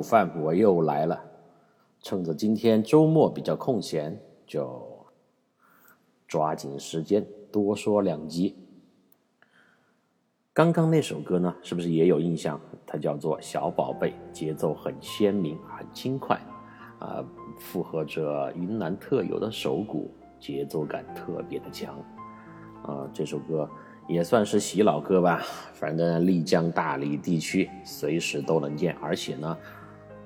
午饭我又来了，趁着今天周末比较空闲，就抓紧时间多说两集。刚刚那首歌呢，是不是也有印象？它叫做《小宝贝》，节奏很鲜明，很轻快，啊、附和着云南特有的手鼓，节奏感特别的强。啊、这首歌也算是洗脑歌吧，反正丽江、大理地区随时都能见，而且呢，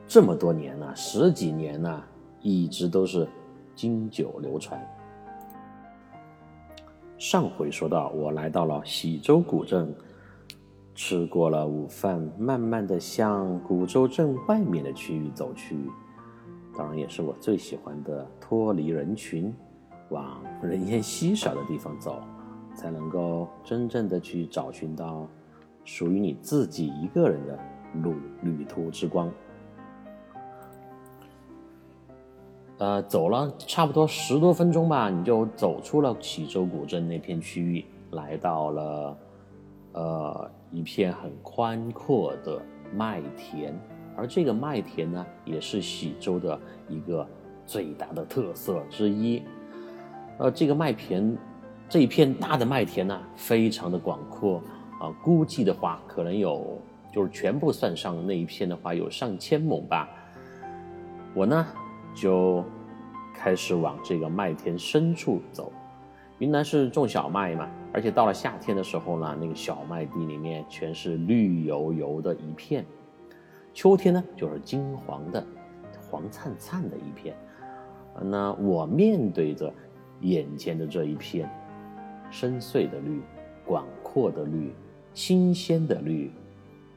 这么多年呢，十几年呢，一直都是经久流传。上回说到，我来到了喜洲古镇，吃过了午饭，慢慢的向古州镇外面的区域走去，当然也是我最喜欢的，脱离人群，往人烟稀少的地方走。才能够真正的去找寻到属于你自己一个人的路旅途之光。呃，走了差不多十多分钟吧，你就走出了喜洲古镇那片区域，来到了呃一片很宽阔的麦田，而这个麦田呢，也是喜洲的一个最大的特色之一。呃，这个麦田这一片大的麦田呢，非常的广阔啊，估计的话可能有，就是全部算上那一片的话，有上千亩吧。我呢就开始往这个麦田深处走。云南是种小麦嘛，而且到了夏天的时候呢，那个小麦地里面全是绿油油的一片，秋天呢就是金黄的、黄灿灿的一片。那我面对着眼前的这一片深邃的绿、广阔的绿、新鲜的绿，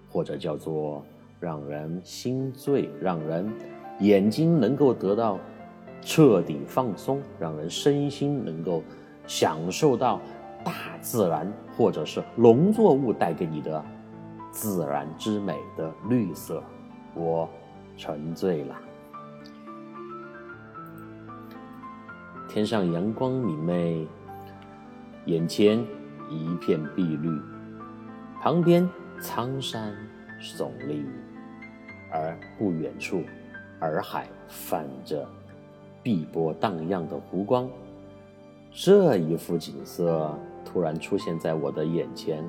或者叫做让人心醉、让人眼睛能够得到彻底放松，让人身心能够享受到大自然或者是农作物带给你的自然之美的绿色，我沉醉了。天上阳光明媚，眼前一片碧绿，旁边苍山耸立，而不远处，洱海泛着碧波荡漾的湖光。这一幅景色突然出现在我的眼前，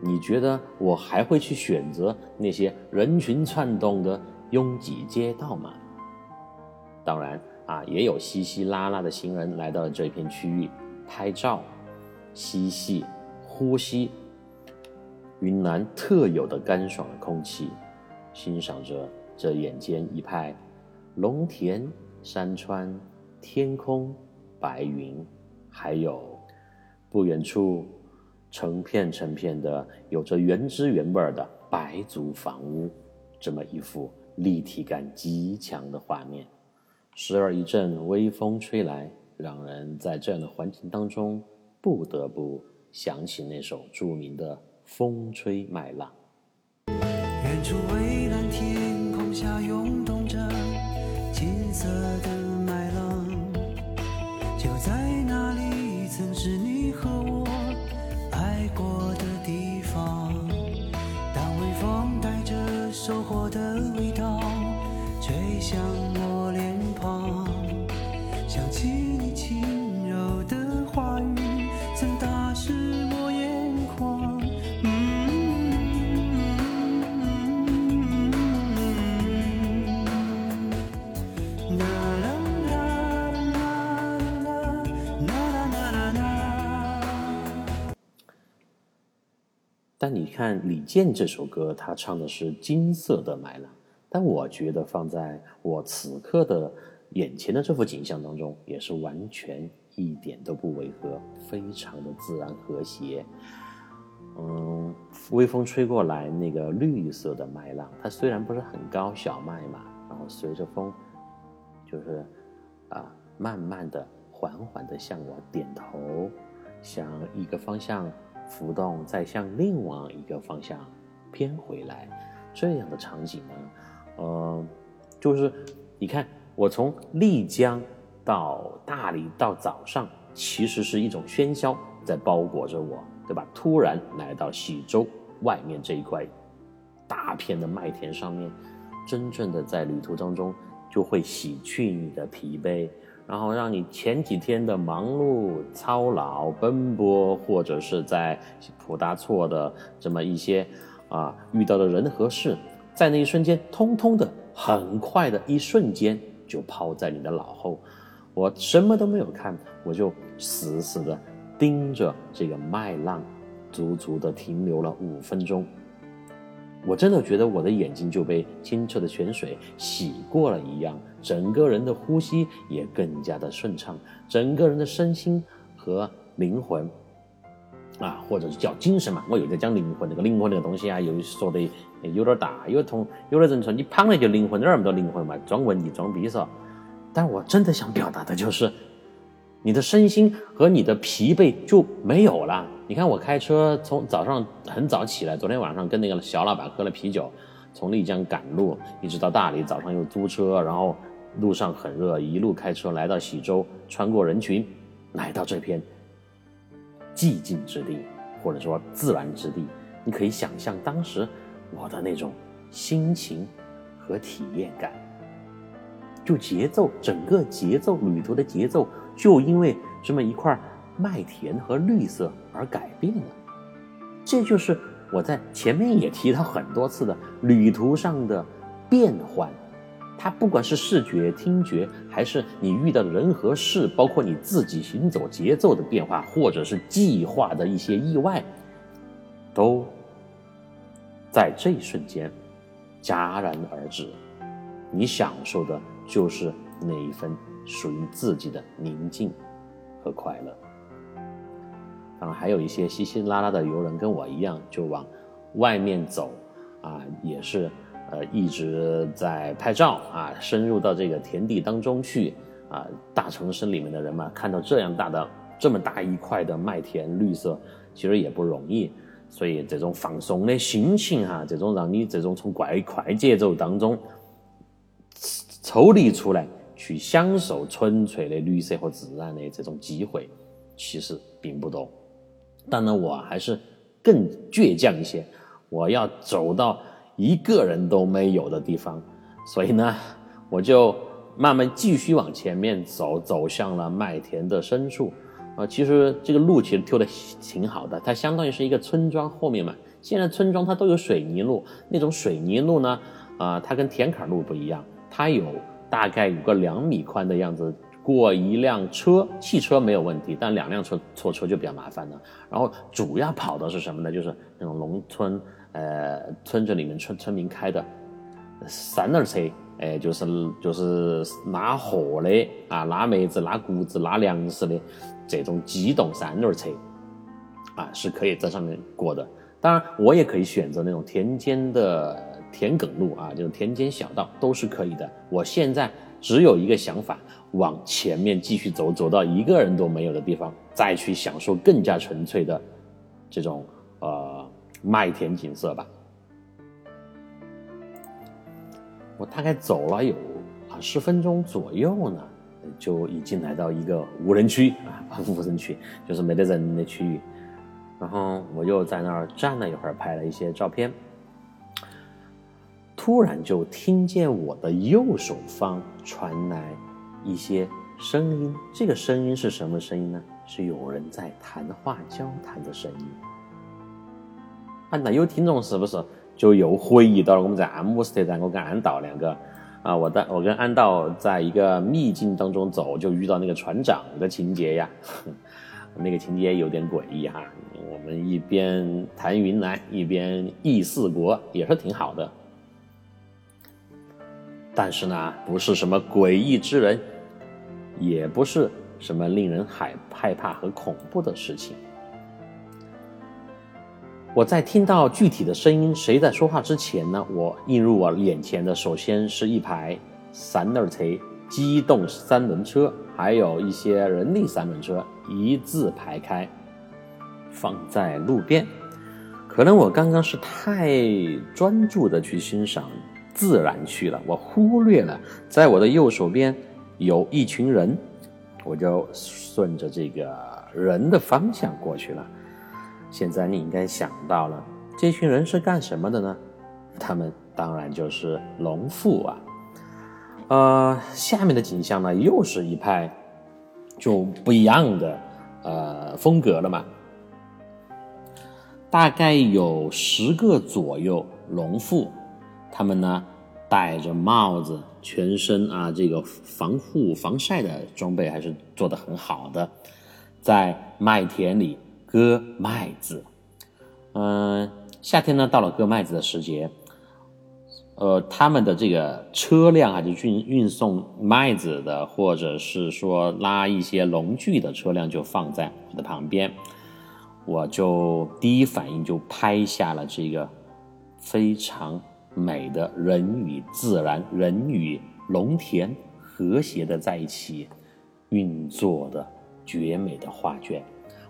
你觉得我还会去选择那些人群窜动的拥挤街道吗？当然啊，也有稀稀拉拉的行人来到了这片区域拍照、嬉戏、呼吸云南特有的干爽的空气，欣赏着这眼前一派农田、山川、天空、白云，还有不远处成片成片的有着原汁原味的白族房屋，这么一幅立体感极强的画面。时而一阵微风吹来，让人在这样的环境当中不得不想起那首著名的《风吹麦浪》。远处蔚蓝下涌动着金色的你看李健这首歌，他唱的是金色的麦浪，但我觉得放在我此刻的眼前的这幅景象当中，也是完全一点都不违和，非常的自然和谐。嗯，微风吹过来，那个绿色的麦浪，它虽然不是很高，小麦嘛，然后随着风，就是啊，慢慢的、缓缓的向我点头，向一个方向浮动，再向另外一个方向偏回来，这样的场景呢，呃，就是你看，我从丽江到大理到早上，其实是一种喧嚣在包裹着我。对吧？突然来到喜洲外面这一块大片的麦田上面，真正的在旅途当中就会洗去你的疲惫，然后让你前几天的忙碌、操劳、奔波，或者是在普大错的这么一些啊遇到的人和事，在那一瞬间，通通的很快的一瞬间就抛在你的脑后。我什么都没有看，我就死死的。盯着这个麦浪，足足的停留了五分钟。我真的觉得我的眼睛就被清澈的泉水洗过了一样，整个人的呼吸也更加的顺畅，整个人的身心和灵魂，啊，或者是叫精神嘛。我又在讲灵魂，那个灵魂那个东西啊，又说的有点大，有同有的人说你胖了就灵魂，哪那么多灵魂嘛？装文艺装逼嗦。但我真的想表达的就是。你的身心和你的疲惫就没有了。你看，我开车从早上很早起来，昨天晚上跟那个小老板喝了啤酒，从丽江赶路，一直到大理，早上又租车，然后路上很热，一路开车来到喜洲，穿过人群，来到这片寂静之地，或者说自然之地。你可以想象当时我的那种心情和体验感，就节奏，整个节奏，旅途的节奏。就因为这么一块麦田和绿色而改变了，这就是我在前面也提到很多次的旅途上的变换。它不管是视觉、听觉，还是你遇到的人和事，包括你自己行走节奏的变化，或者是计划的一些意外，都在这一瞬间戛然而止。你享受的就是那一份。属于自己的宁静和快乐。当然，还有一些稀稀拉拉的游人跟我一样，就往外面走，啊，也是呃一直在拍照啊，深入到这个田地当中去啊。大城市里面的人嘛，看到这样大的这么大一块的麦田绿色，其实也不容易。所以这种放松的心情哈，这种让你这种从快快节奏当中抽离出来。去享受纯粹的绿色和自然的这种机会，其实并不多。当然，我还是更倔强一些，我要走到一个人都没有的地方。所以呢，我就慢慢继续往前面走，走向了麦田的深处。啊，其实这个路其实修的挺好的，它相当于是一个村庄后面嘛。现在村庄它都有水泥路，那种水泥路呢，啊，它跟田坎路不一样，它有。大概有个两米宽的样子，过一辆车，汽车没有问题，但两辆车错车就比较麻烦了。然后主要跑的是什么呢？就是那种农村，呃，村子里面村村民开的三轮车，哎，就是就是拉货的啊，拉麦子、拉谷子、拉粮食的这种机动三轮车，啊，是可以在上面过的。当然，我也可以选择那种田间的。田埂路啊，这种田间小道都是可以的。我现在只有一个想法，往前面继续走，走到一个人都没有的地方，再去享受更加纯粹的这种呃麦田景色吧。我大概走了有啊十分钟左右呢，就已经来到一个无人区啊，无人区就是没得人的区域。然后我又在那儿站了一会儿，拍了一些照片。突然就听见我的右手方传来一些声音，这个声音是什么声音呢？是有人在谈话交谈的声音。啊，那有听众是不是就又回忆到了我们在安姆斯特丹，我跟安道两个啊，我在我跟安道在一个秘境当中走，就遇到那个船长的情节呀，那个情节有点诡异哈。我们一边谈云南，一边忆四国，也是挺好的。但是呢，不是什么诡异之人，也不是什么令人害害怕和恐怖的事情。我在听到具体的声音谁在说话之前呢，我映入我眼前的首先是一排三轮车、机动三轮车，还有一些人力三轮车一字排开，放在路边。可能我刚刚是太专注的去欣赏自然去了，我忽略了在我的右手边有一群人，我就顺着这个人的方向过去了。现在你应该想到了，这群人是干什么的呢？他们当然就是农妇啊。呃，下面的景象呢，又是一派就不一样的呃风格了嘛。大概有十个左右农妇，他们呢戴着帽子，全身啊这个防护防晒的装备还是做得很好的，在麦田里。割麦子，嗯，夏天呢到了割麦子的时节，呃，他们的这个车辆啊，就运运送麦子的，或者是说拉一些农具的车辆，就放在我的旁边，我就第一反应就拍下了这个非常美的人与自然、人与农田和谐的在一起运作的绝美的画卷。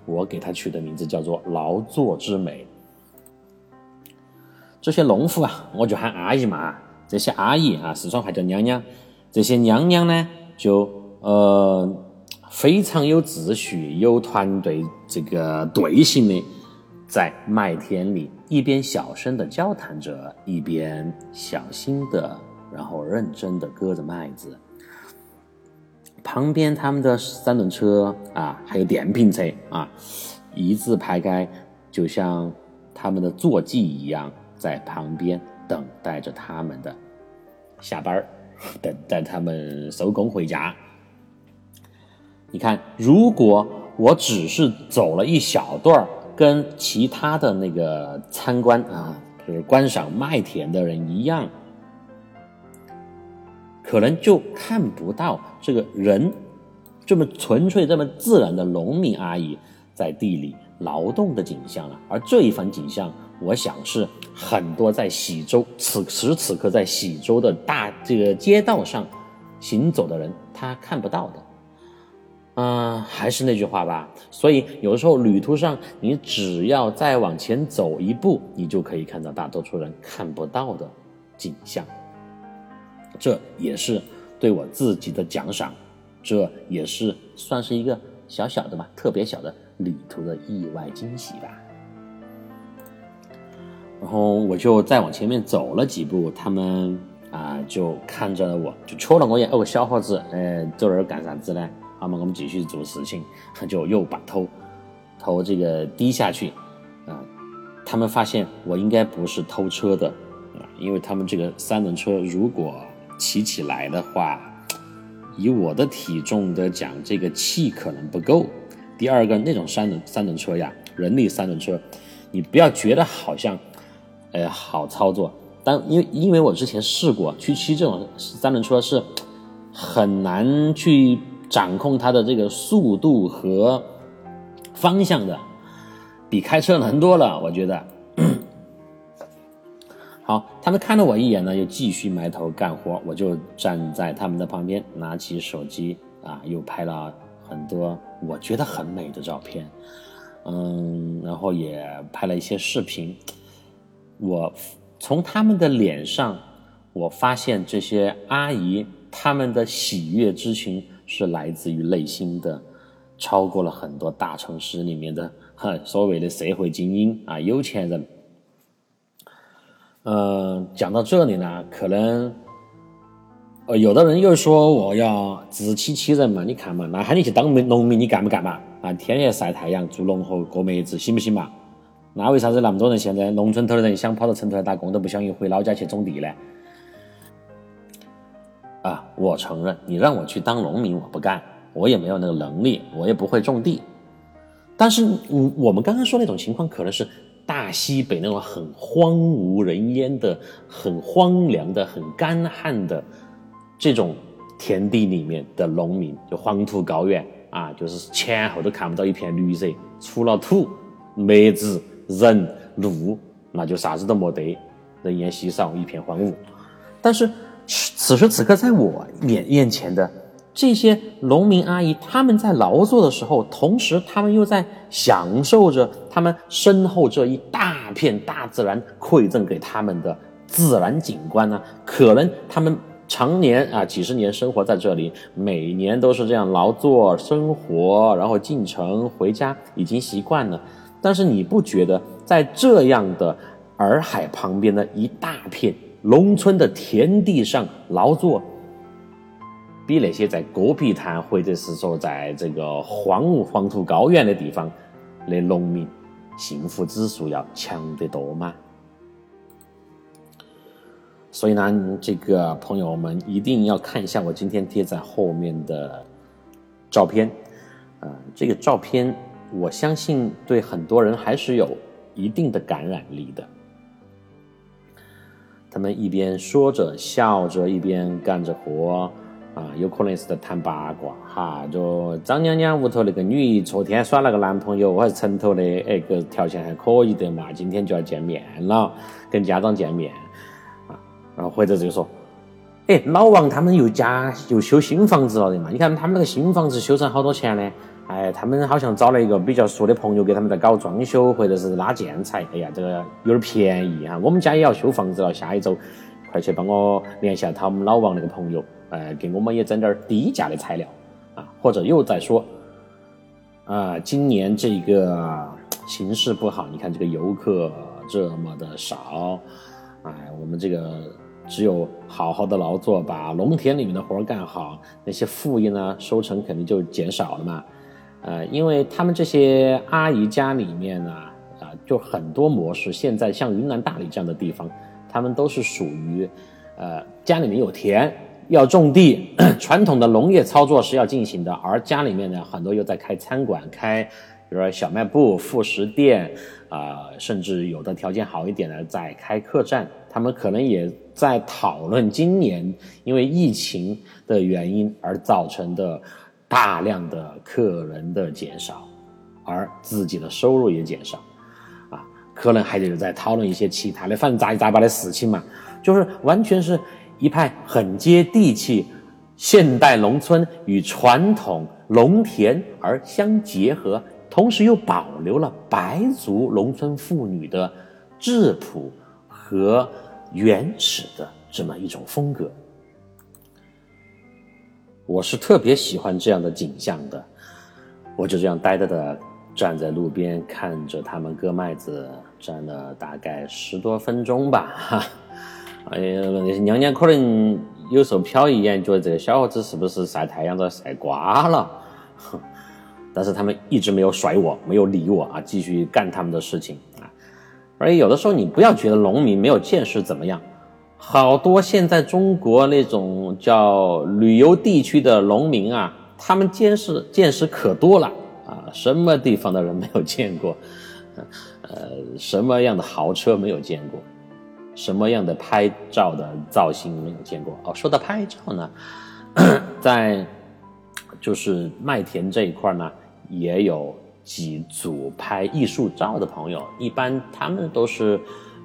我给它取的名字叫做“劳作之美”。这些农妇啊，我就喊阿姨嘛。这些阿姨啊，四川话叫娘娘。这些娘娘呢，就呃非常有秩序、有团队这个队形的，在麦田里一边小声的交谈着，一边小心的，然后认真的割着麦子。旁边他们的三轮车啊，还有电瓶车啊，一字排开，就像他们的坐骑一样，在旁边等待着他们的下班等待他们收工回家。你看，如果我只是走了一小段跟其他的那个参观啊，就是观赏麦田的人一样。可能就看不到这个人这么纯粹、这么自然的农民阿姨在地里劳动的景象了。而这一番景象，我想是很多在喜洲此时此刻在喜洲的大这个街道上行走的人他看不到的。嗯，还是那句话吧。所以有时候旅途上，你只要再往前走一步，你就可以看到大多数人看不到的景象。这也是对我自己的奖赏，这也是算是一个小小的吧，特别小的旅途的意外惊喜吧。然后我就再往前面走了几步，他们啊就看着我，就瞅了我一眼，哦，小伙子，哎，走这儿干啥子呢？好嘛，我们继续做事情，就又把头头这个低下去啊。他们发现我应该不是偷车的啊，因为他们这个三轮车如果骑起来的话，以我的体重的讲，这个气可能不够。第二个，那种三轮三轮车呀，人力三轮车，你不要觉得好像，呃，好操作。但因为因为我之前试过去骑这种三轮车是很难去掌控它的这个速度和方向的，比开车难多了，我觉得。好，他们看了我一眼呢，又继续埋头干活。我就站在他们的旁边，拿起手机啊，又拍了很多我觉得很美的照片，嗯，然后也拍了一些视频。我从他们的脸上，我发现这些阿姨他们的喜悦之情是来自于内心的，超过了很多大城市里面的哈所谓的社会精英啊，有钱人。嗯，讲到这里呢，可能，呃，有的人又说我要自欺欺人嘛？你看嘛，那喊你去当农民，你干不干嘛？啊，天天晒太阳，做农活，过麦子，行不行嘛？那为啥子那么多人现在农村头的人想跑到城头来打工，都不想回老家去种地呢？啊，我承认，你让我去当农民，我不干，我也没有那个能力，我也不会种地。但是，嗯，我们刚刚说那种情况，可能是。大西北那种很荒无人烟的、很荒凉的、很干旱的这种田地里面的农民，就黄土高原啊，就是前后都看不到一片绿色，除了土、麦子、人路，那就啥子都没得，人烟稀少，一片荒芜。但是此时此刻，在我眼眼前的这些农民阿姨，他们在劳作的时候，同时他们又在享受着他们身后这一大片大自然馈赠给他们的自然景观呢。可能他们常年啊几十年生活在这里，每年都是这样劳作生活，然后进城回家，已经习惯了。但是你不觉得在这样的洱海旁边的一大片？农村的田地上劳作，比那些在戈壁滩或者是说在这个荒芜黄土高原的地方的农民幸福指数要强得多吗？所以呢，这个朋友们一定要看一下我今天贴在后面的照片，啊，这个照片我相信对很多人还是有一定的感染力的。他们一边说着笑着，一边干着活，啊，有可能是在谈八卦，哈，就张娘娘屋头那个女，昨天耍了个男朋友，我还是城头的，哎，个条件还可以的嘛，今天就要见面了，跟家长见面，啊，然后或者就说，哎，老王他们又家又修新房子了的嘛，你看他们那个新房子修成好多钱呢？哎，他们好像找了一个比较熟的朋友给他们在搞装修或者是拉建材。哎呀，这个有点便宜哈。我们家也要修房子了，下一周快去帮我联系下他们老王那个朋友，呃，给我们也整点低价的材料啊。或者又在说，啊，今年这个形势不好，你看这个游客这么的少，哎，我们这个只有好好的劳作，把农田里面的活干好，那些副业呢，收成肯定就减少了嘛。呃，因为他们这些阿姨家里面呢，啊，就很多模式。现在像云南大理这样的地方，他们都是属于，呃，家里面有田，要种地，传统的农业操作是要进行的。而家里面呢，很多又在开餐馆，开，比如说小卖部、副食店，啊，甚至有的条件好一点的在开客栈。他们可能也在讨论今年因为疫情的原因而造成的。大量的客人的减少，而自己的收入也减少，啊，可能还得在讨论一些其他的，反正杂七杂八的事情嘛，就是完全是一派很接地气，现代农村与传统农田而相结合，同时又保留了白族农村妇女的质朴和原始的这么一种风格。我是特别喜欢这样的景象的，我就这样呆呆的站在路边看着他们割麦子，站了大概十多分钟吧。哈，哎呀，那娘娘可能有时候瞟一眼，觉得这个小伙子是不是晒太阳在晒瓜了？哼，但是他们一直没有甩我，没有理我啊，继续干他们的事情啊。而有的时候你不要觉得农民没有见识怎么样。好多现在中国那种叫旅游地区的农民啊，他们见识见识可多了啊，什么地方的人没有见过？呃，什么样的豪车没有见过？什么样的拍照的造型没有见过？哦，说到拍照呢，在就是麦田这一块呢，也有几组拍艺术照的朋友，一般他们都是。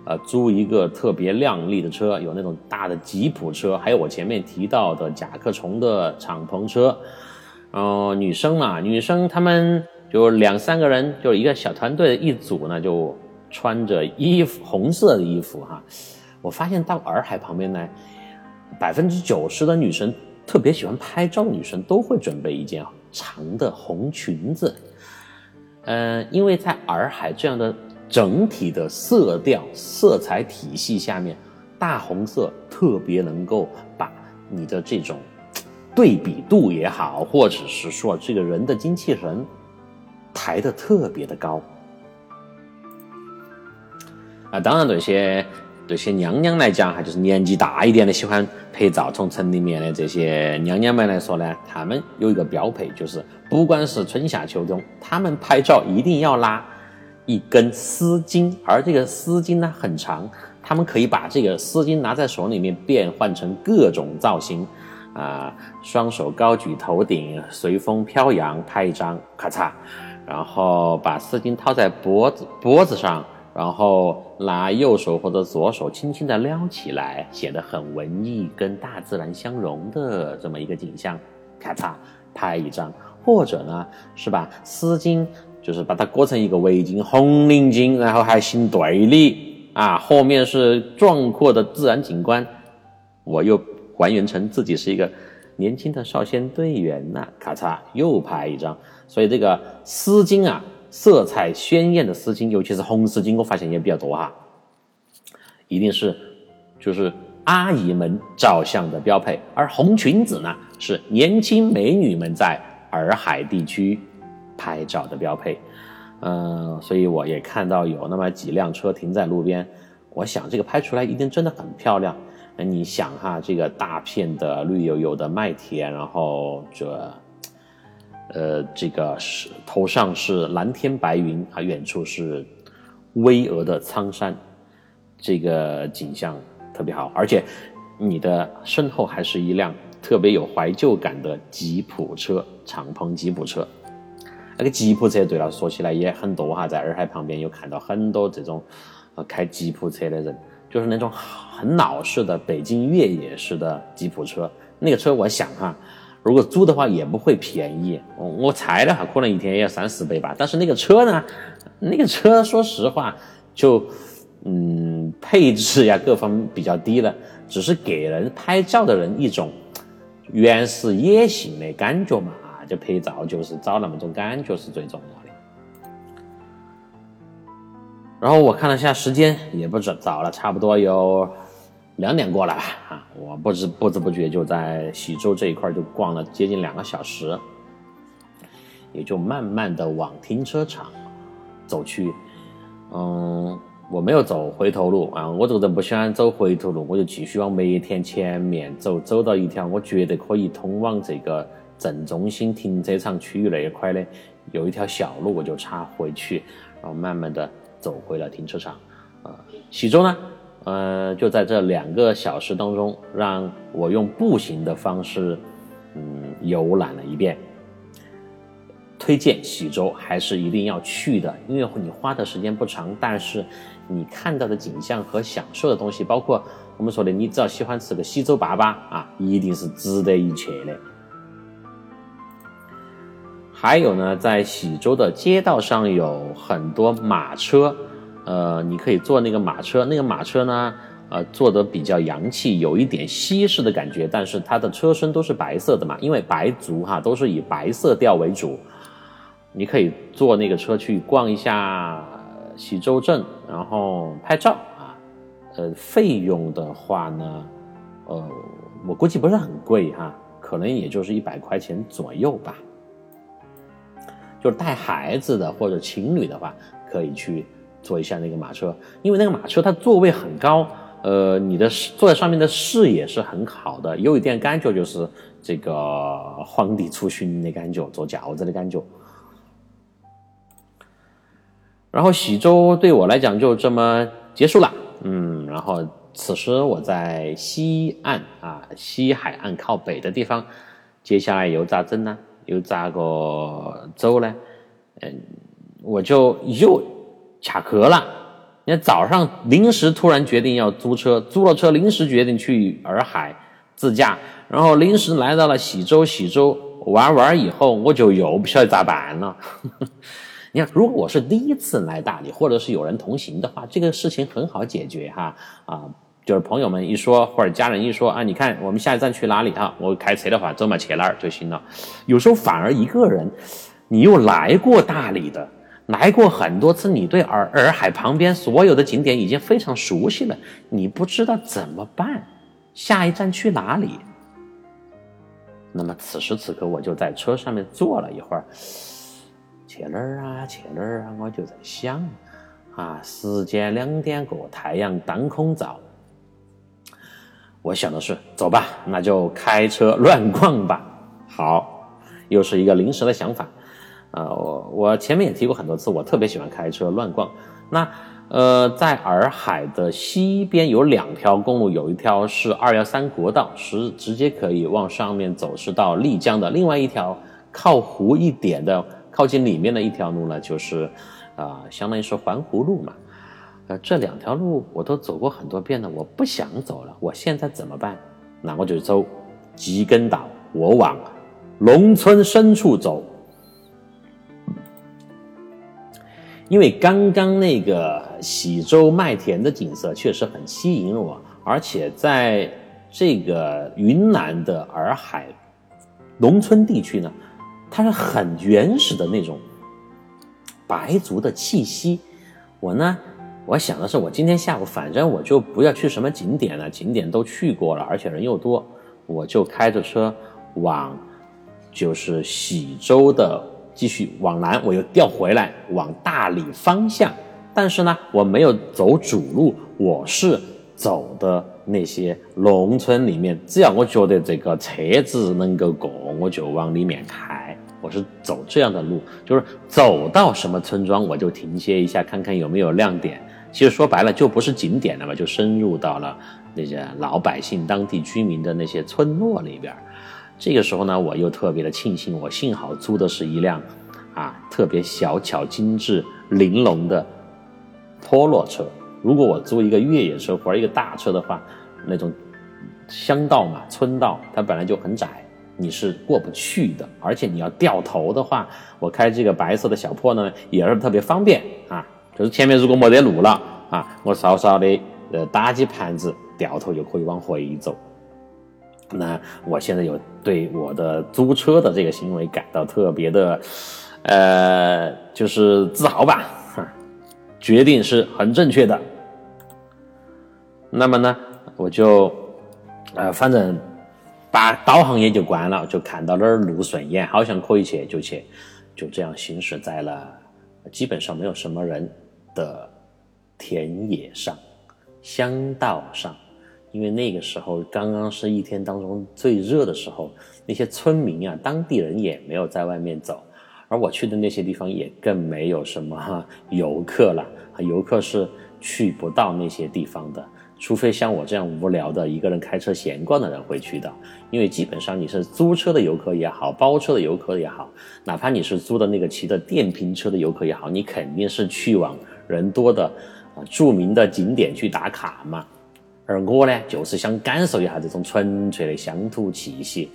呃，租一个特别靓丽的车，有那种大的吉普车，还有我前面提到的甲壳虫的敞篷车。哦，女生嘛，女生她们就两三个人，就一个小团队的一组呢，就穿着衣服红色的衣服哈。我发现到洱海旁边呢，百分之九十的女生特别喜欢拍照，女生都会准备一件长的红裙子。嗯，因为在洱海这样的。整体的色调、色彩体系下面，大红色特别能够把你的这种对比度也好，或者是说这个人的精气神抬得特别的高。啊，当然这些这些娘娘来讲哈，就是年纪大一点的喜欢拍照，从城里面的这些娘娘们来说呢，她们有一个标配，就是不管是春夏秋冬，她们拍照一定要拉。一根丝巾，而这个丝巾呢很长，他们可以把这个丝巾拿在手里面变换成各种造型，啊，双手高举头顶，随风飘扬，拍一张，咔嚓，然后把丝巾套在脖子脖子上，然后拿右手或者左手轻轻的撩起来，显得很文艺，跟大自然相融的这么一个景象，咔嚓拍一张，或者呢是把丝巾，就是把它裹成一个围巾，红领巾，然后还行对立啊，后面是壮阔的自然景观，我又还原成自己是一个年轻的少先队员呐，咔嚓又拍一张，所以这个丝巾啊。色彩鲜艳的丝巾，尤其是红丝巾，我发现也比较多哈。一定是就是阿姨们照相的标配，而红裙子呢是年轻美女们在洱海地区拍照的标配。嗯，所以我也看到有那么几辆车停在路边，我想这个拍出来一定真的很漂亮。那你想哈，这个大片的绿油油的麦田，然后这。呃，这个是头上是蓝天白云啊，远处是巍峨的苍山，这个景象特别好。而且你的身后还是一辆特别有怀旧感的吉普车，敞篷吉普车。那个吉普车，对了，说起来也很多哈，在洱海旁边有看到很多这种呃开吉普车的人，就是那种很老式的北京越野式的吉普车。那个车，我想哈。如果租的话也不会便宜，我我猜的话可能一天要三四百吧。但是那个车呢，那个车说实话就嗯配置呀各方比较低了，只是给人拍照的人一种原始野性的感觉嘛。就拍照就是找那么种感觉是最重要的。然后我看了下时间，也不早早了，差不多有。两点过了吧，我不知不知不觉就在喜洲这一块就逛了接近两个小时，也就慢慢的往停车场走去。嗯，我没有走回头路啊，我这个人不喜欢走回头路，我就继续往梅田前面走，走到一条我觉得可以通往这个正中心停车场区域那一块的有一条小路，我就插回去，然后慢慢的走回了停车场。啊，喜洲呢？呃，就在这两个小时当中，让我用步行的方式，嗯，游览了一遍。推荐喜洲还是一定要去的，因为你花的时间不长，但是你看到的景象和享受的东西，包括我们说的，你只要喜欢吃个喜洲粑粑啊，一定是值得一去的。还有呢，在喜洲的街道上有很多马车。呃，你可以坐那个马车，那个马车呢，呃，坐的比较洋气，有一点西式的感觉，但是它的车身都是白色的嘛，因为白族哈都是以白色调为主。你可以坐那个车去逛一下喜洲镇，然后拍照啊。呃，费用的话呢，呃，我估计不是很贵哈，可能也就是一百块钱左右吧。就是带孩子的或者情侣的话，可以去。坐一下那个马车，因为那个马车它座位很高，呃，你的坐在上面的视野是很好的，有一点感觉就是这个皇帝出巡的感觉，坐轿子的感觉。然后喜洲对我来讲就这么结束了，嗯，然后此时我在西岸啊，西海岸靠北的地方，接下来又咋整呢？又咋个走呢？嗯，我就又。卡壳了，你看早上临时突然决定要租车，租了车临时决定去洱海自驾，然后临时来到了喜洲，喜洲玩完以后，我就又不晓得咋办了。你看，如果我是第一次来大理，或者是有人同行的话，这个事情很好解决哈啊，就是朋友们一说或者家人一说啊，你看我们下一站去哪里啊？我开车的话，走嘛去哪儿就行了。有时候反而一个人，你又来过大理的。来过很多次，你对洱洱海旁边所有的景点已经非常熟悉了，你不知道怎么办，下一站去哪里？那么此时此刻，我就在车上面坐了一会儿，去哪儿啊？去哪儿啊？我就在想，啊，时间两点过，太阳当空照，我想的是，走吧，那就开车乱逛吧。好，又是一个临时的想法。啊，我我前面也提过很多次，我特别喜欢开车乱逛。那呃，在洱海的西边有两条公路，有一条是二幺三国道，是直接可以往上面走，是到丽江的；另外一条靠湖一点的，靠近里面的一条路呢，就是啊，相当于是环湖路嘛。呃，这两条路我都走过很多遍了，我不想走了，我现在怎么办？那我就走吉根岛，我往农村深处走。因为刚刚那个喜洲麦田的景色确实很吸引我，而且在这个云南的洱海农村地区呢，它是很原始的那种白族的气息。我呢，我想的是，我今天下午反正我就不要去什么景点了，景点都去过了，而且人又多，我就开着车往就是喜洲的。继续往南，我又调回来往大理方向，但是呢，我没有走主路，我是走的那些农村里面，只要我觉得这个车子能够过，我就往里面开。我是走这样的路，就是走到什么村庄我就停歇一下，看看有没有亮点。其实说白了，就不是景点了嘛，就深入到了那些老百姓、当地居民的那些村落里边。这个时候呢，我又特别的庆幸，我幸好租的是一辆，啊，特别小巧精致、玲珑的坡洛车。如果我租一个越野车或者一个大车的话，那种乡道嘛、村道，它本来就很窄，你是过不去的。而且你要掉头的话，我开这个白色的小破呢，也是特别方便啊。就是前面如果没得路了啊，我稍稍的呃打几盘子，掉头就可以往回走。那我现在有对我的租车的这个行为感到特别的，呃，就是自豪吧，哈决定是很正确的。那么呢，我就，呃，反正把导航也就关了，就看到哪儿路顺眼，好像可以去就去，就这样行驶在了基本上没有什么人的田野上、乡道上。因为那个时候刚刚是一天当中最热的时候，那些村民啊，当地人也没有在外面走，而我去的那些地方也更没有什么游客了，游客是去不到那些地方的，除非像我这样无聊的一个人开车闲逛的人会去的。因为基本上你是租车的游客也好，包车的游客也好，哪怕你是租的那个骑的电瓶车的游客也好，你肯定是去往人多的啊著名的景点去打卡嘛。而我呢，就是想感受一下这种纯粹的乡土气息。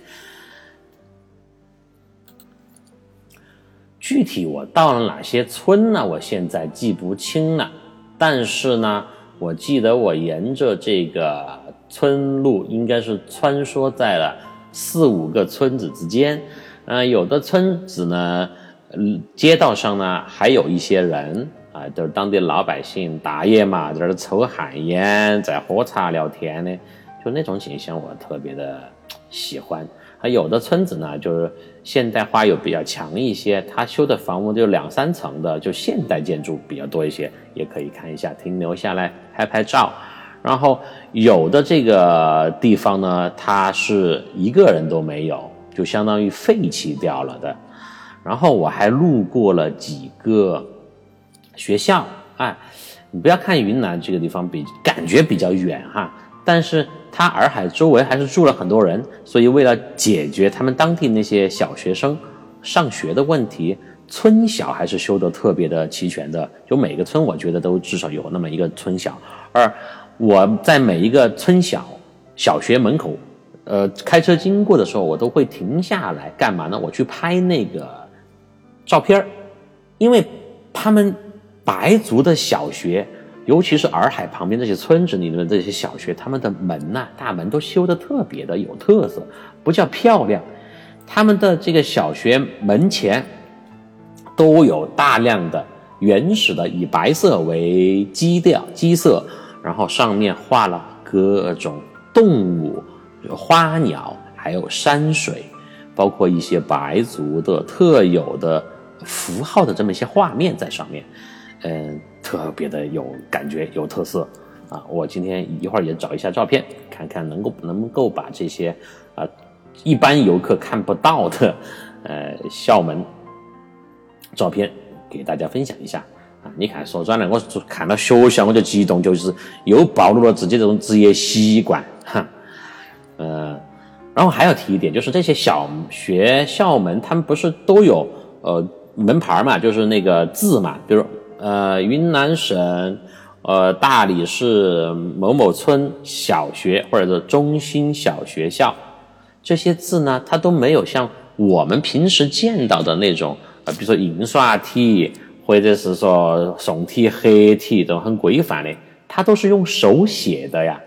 具体我到了哪些村呢？我现在记不清了。但是呢，我记得我沿着这个村路，应该是穿梭在了四五个村子之间。嗯，有的村子呢，街道上呢还有一些人。啊，就是当地老百姓大爷嘛，在这抽旱烟，在喝茶聊天的，就那种景象，我特别的喜欢。还有的村子呢，就是现代化又比较强一些，他修的房屋就两三层的，就现代建筑比较多一些，也可以看一下，停留下来拍拍照。然后有的这个地方呢，它是一个人都没有，就相当于废弃掉了的。然后我还路过了几个。学校，哎，你不要看云南这个地方比感觉比较远哈，但是它洱海周围还是住了很多人，所以为了解决他们当地那些小学生上学的问题，村小还是修得特别的齐全的，就每个村我觉得都至少有那么一个村小，而我在每一个村小小学门口，呃，开车经过的时候，我都会停下来干嘛呢？我去拍那个照片因为他们。白族的小学，尤其是洱海旁边这些村子里面的这些小学，他们的门呐，大门都修得特别的有特色，不叫漂亮。他们的这个小学门前都有大量的原始的以白色为基调基色，然后上面画了各种动物、花鸟，还有山水，包括一些白族的特有的符号的这么一些画面在上面。嗯，特别的有感觉，有特色啊！我今天一会儿也找一下照片，看看能够能够把这些啊一般游客看不到的呃校门照片给大家分享一下啊！你看，说转了，我看到学校我就激动，就是又暴露了自己这种职业习惯哈。嗯，然后还要提一点，就是这些小学校门，他们不是都有呃门牌嘛，就是那个字嘛，比如。呃，云南省呃，大理市某某村小学或者是中心小学校，这些字呢，它都没有像我们平时见到的那种，呃，比如说印刷体或者是说宋体、黑体这种很规范的，它都是用手写的呀，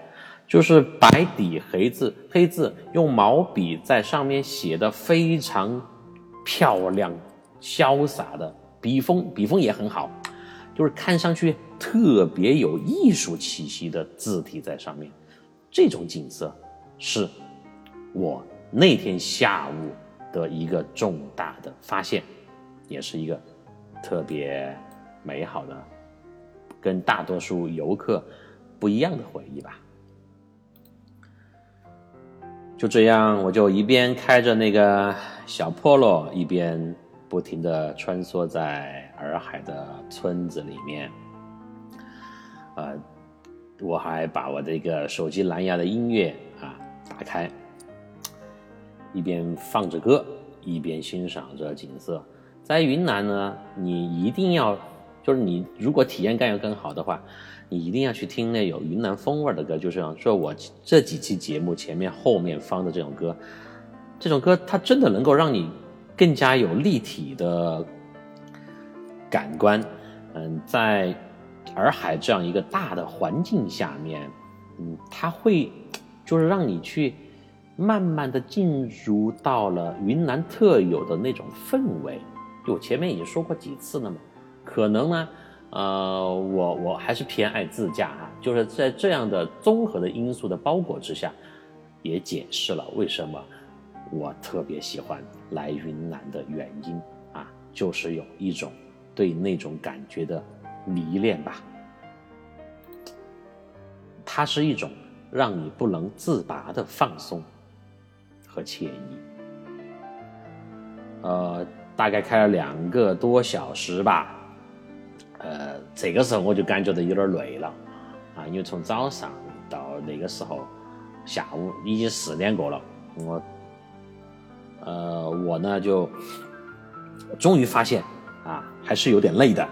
就是白底黑字，黑字用毛笔在上面写的非常漂亮、潇洒的，笔锋笔锋也很好。就是看上去特别有艺术气息的字体在上面，这种景色是我那天下午的一个重大的发现，也是一个特别美好的、跟大多数游客不一样的回忆吧。就这样，我就一边开着那个小 Polo，一边。不停地穿梭在洱海的村子里面，呃，我还把我这个手机蓝牙的音乐啊打开，一边放着歌，一边欣赏着景色。在云南呢，你一定要，就是你如果体验感要更好的话，你一定要去听那有云南风味的歌，就是说我这几期节目前面后面放的这种歌，这种歌它真的能够让你。更加有立体的感官，嗯，在洱海这样一个大的环境下面，嗯，它会就是让你去慢慢的进入到了云南特有的那种氛围。就我前面已经说过几次了嘛，可能呢，呃，我我还是偏爱自驾啊，就是在这样的综合的因素的包裹之下，也解释了为什么。我特别喜欢来云南的原因啊，就是有一种对那种感觉的迷恋吧。它是一种让你不能自拔的放松和惬意。呃，大概开了两个多小时吧。呃，这个时候我就感觉到有点累了啊，因为从早上到那个时候下午已经四点过了，我。呃，我呢就终于发现啊，还是有点累的。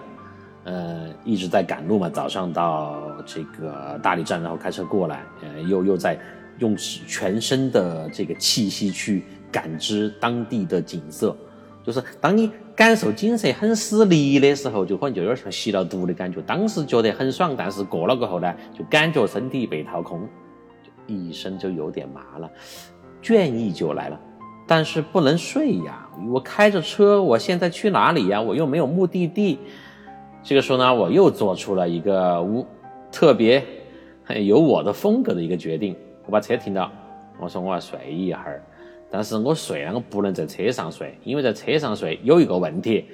呃，一直在赶路嘛，早上到这个大理站，然后开车过来，呃，又又在用全身的这个气息去感知当地的景色。就是当你感受景色很死力的时候，就可能就有点像吸了毒的感觉。当时觉得很爽，但是过了过后呢，就感觉身体被掏空，一身就有点麻了，倦意就来了。但是不能睡呀！我开着车，我现在去哪里呀？我又没有目的地。这个时候呢，我又做出了一个无特别有我的风格的一个决定。我把车停到，我说我要睡一会儿。但是我睡呢，我不能在车上睡，因为在车上睡有一个问题：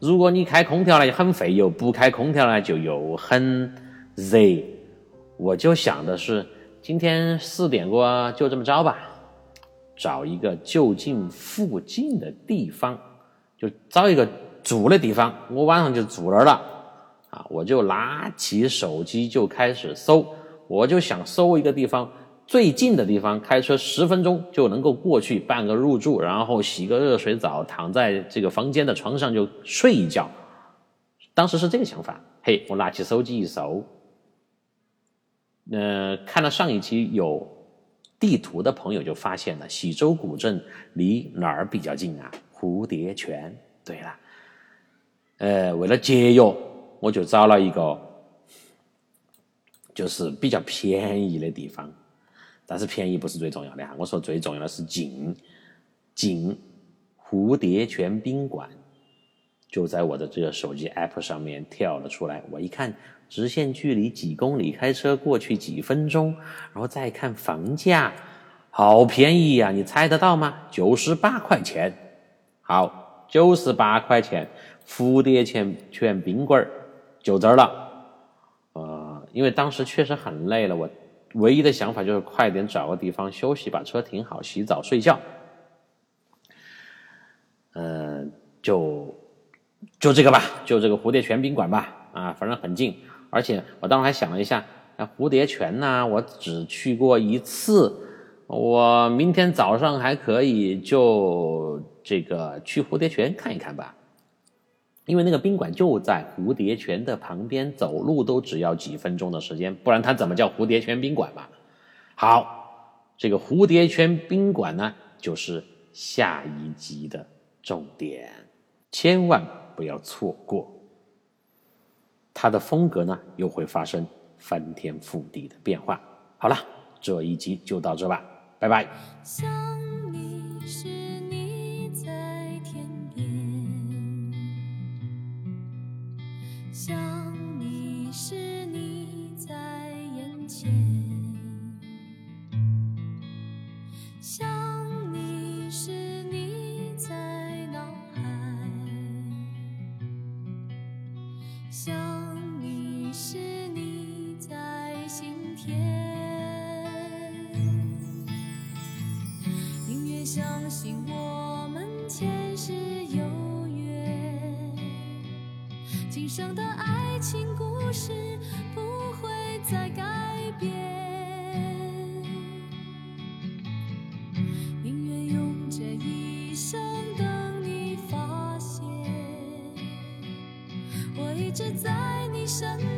如果你开空调呢，很费油；不开空调呢，就又很热。我就想的是，今天四点过就这么着吧。找一个就近附近的地方，就找一个住的地方，我晚上就住那儿了。啊，我就拿起手机就开始搜，我就想搜一个地方最近的地方，开车十分钟就能够过去办个入住，然后洗个热水澡，躺在这个房间的床上就睡一觉。当时是这个想法。嘿，我拿起手机一搜，呃，看了上一期有。地图的朋友就发现了喜洲古镇离哪儿比较近啊？蝴蝶泉。对了，呃，为了节约，我就找了一个就是比较便宜的地方。但是便宜不是最重要的啊，我说最重要的是近，近蝴蝶泉宾馆就在我的这个手机 app 上面跳了出来。我一看。直线距离几公里，开车过去几分钟，然后再看房价，好便宜呀！你猜得到吗？九十八块钱。好，九十八块钱，蝴蝶泉泉宾馆就这儿了。呃，因为当时确实很累了，我唯一的想法就是快点找个地方休息，把车停好，洗澡睡觉。嗯，就就这个吧，就这个蝴蝶泉宾馆吧。啊，反正很近。而且我当时还想了一下，那蝴蝶泉呢，我只去过一次，我明天早上还可以就这个去蝴蝶泉看一看吧。因为那个宾馆就在蝴蝶泉的旁边，走路都只要几分钟的时间，不然它怎么叫蝴蝶泉宾馆嘛？好，这个蝴蝶泉宾馆呢，就是下一集的重点，千万不要错过。他的风格呢，又会发生翻天覆地的变化。好了，这一集就到这吧，拜拜。想你时，你在天边；想你时，你在眼前；想你时，你在脑海；想生的爱情故事不会再改变。宁愿用这一生等你发现，我一直在你身边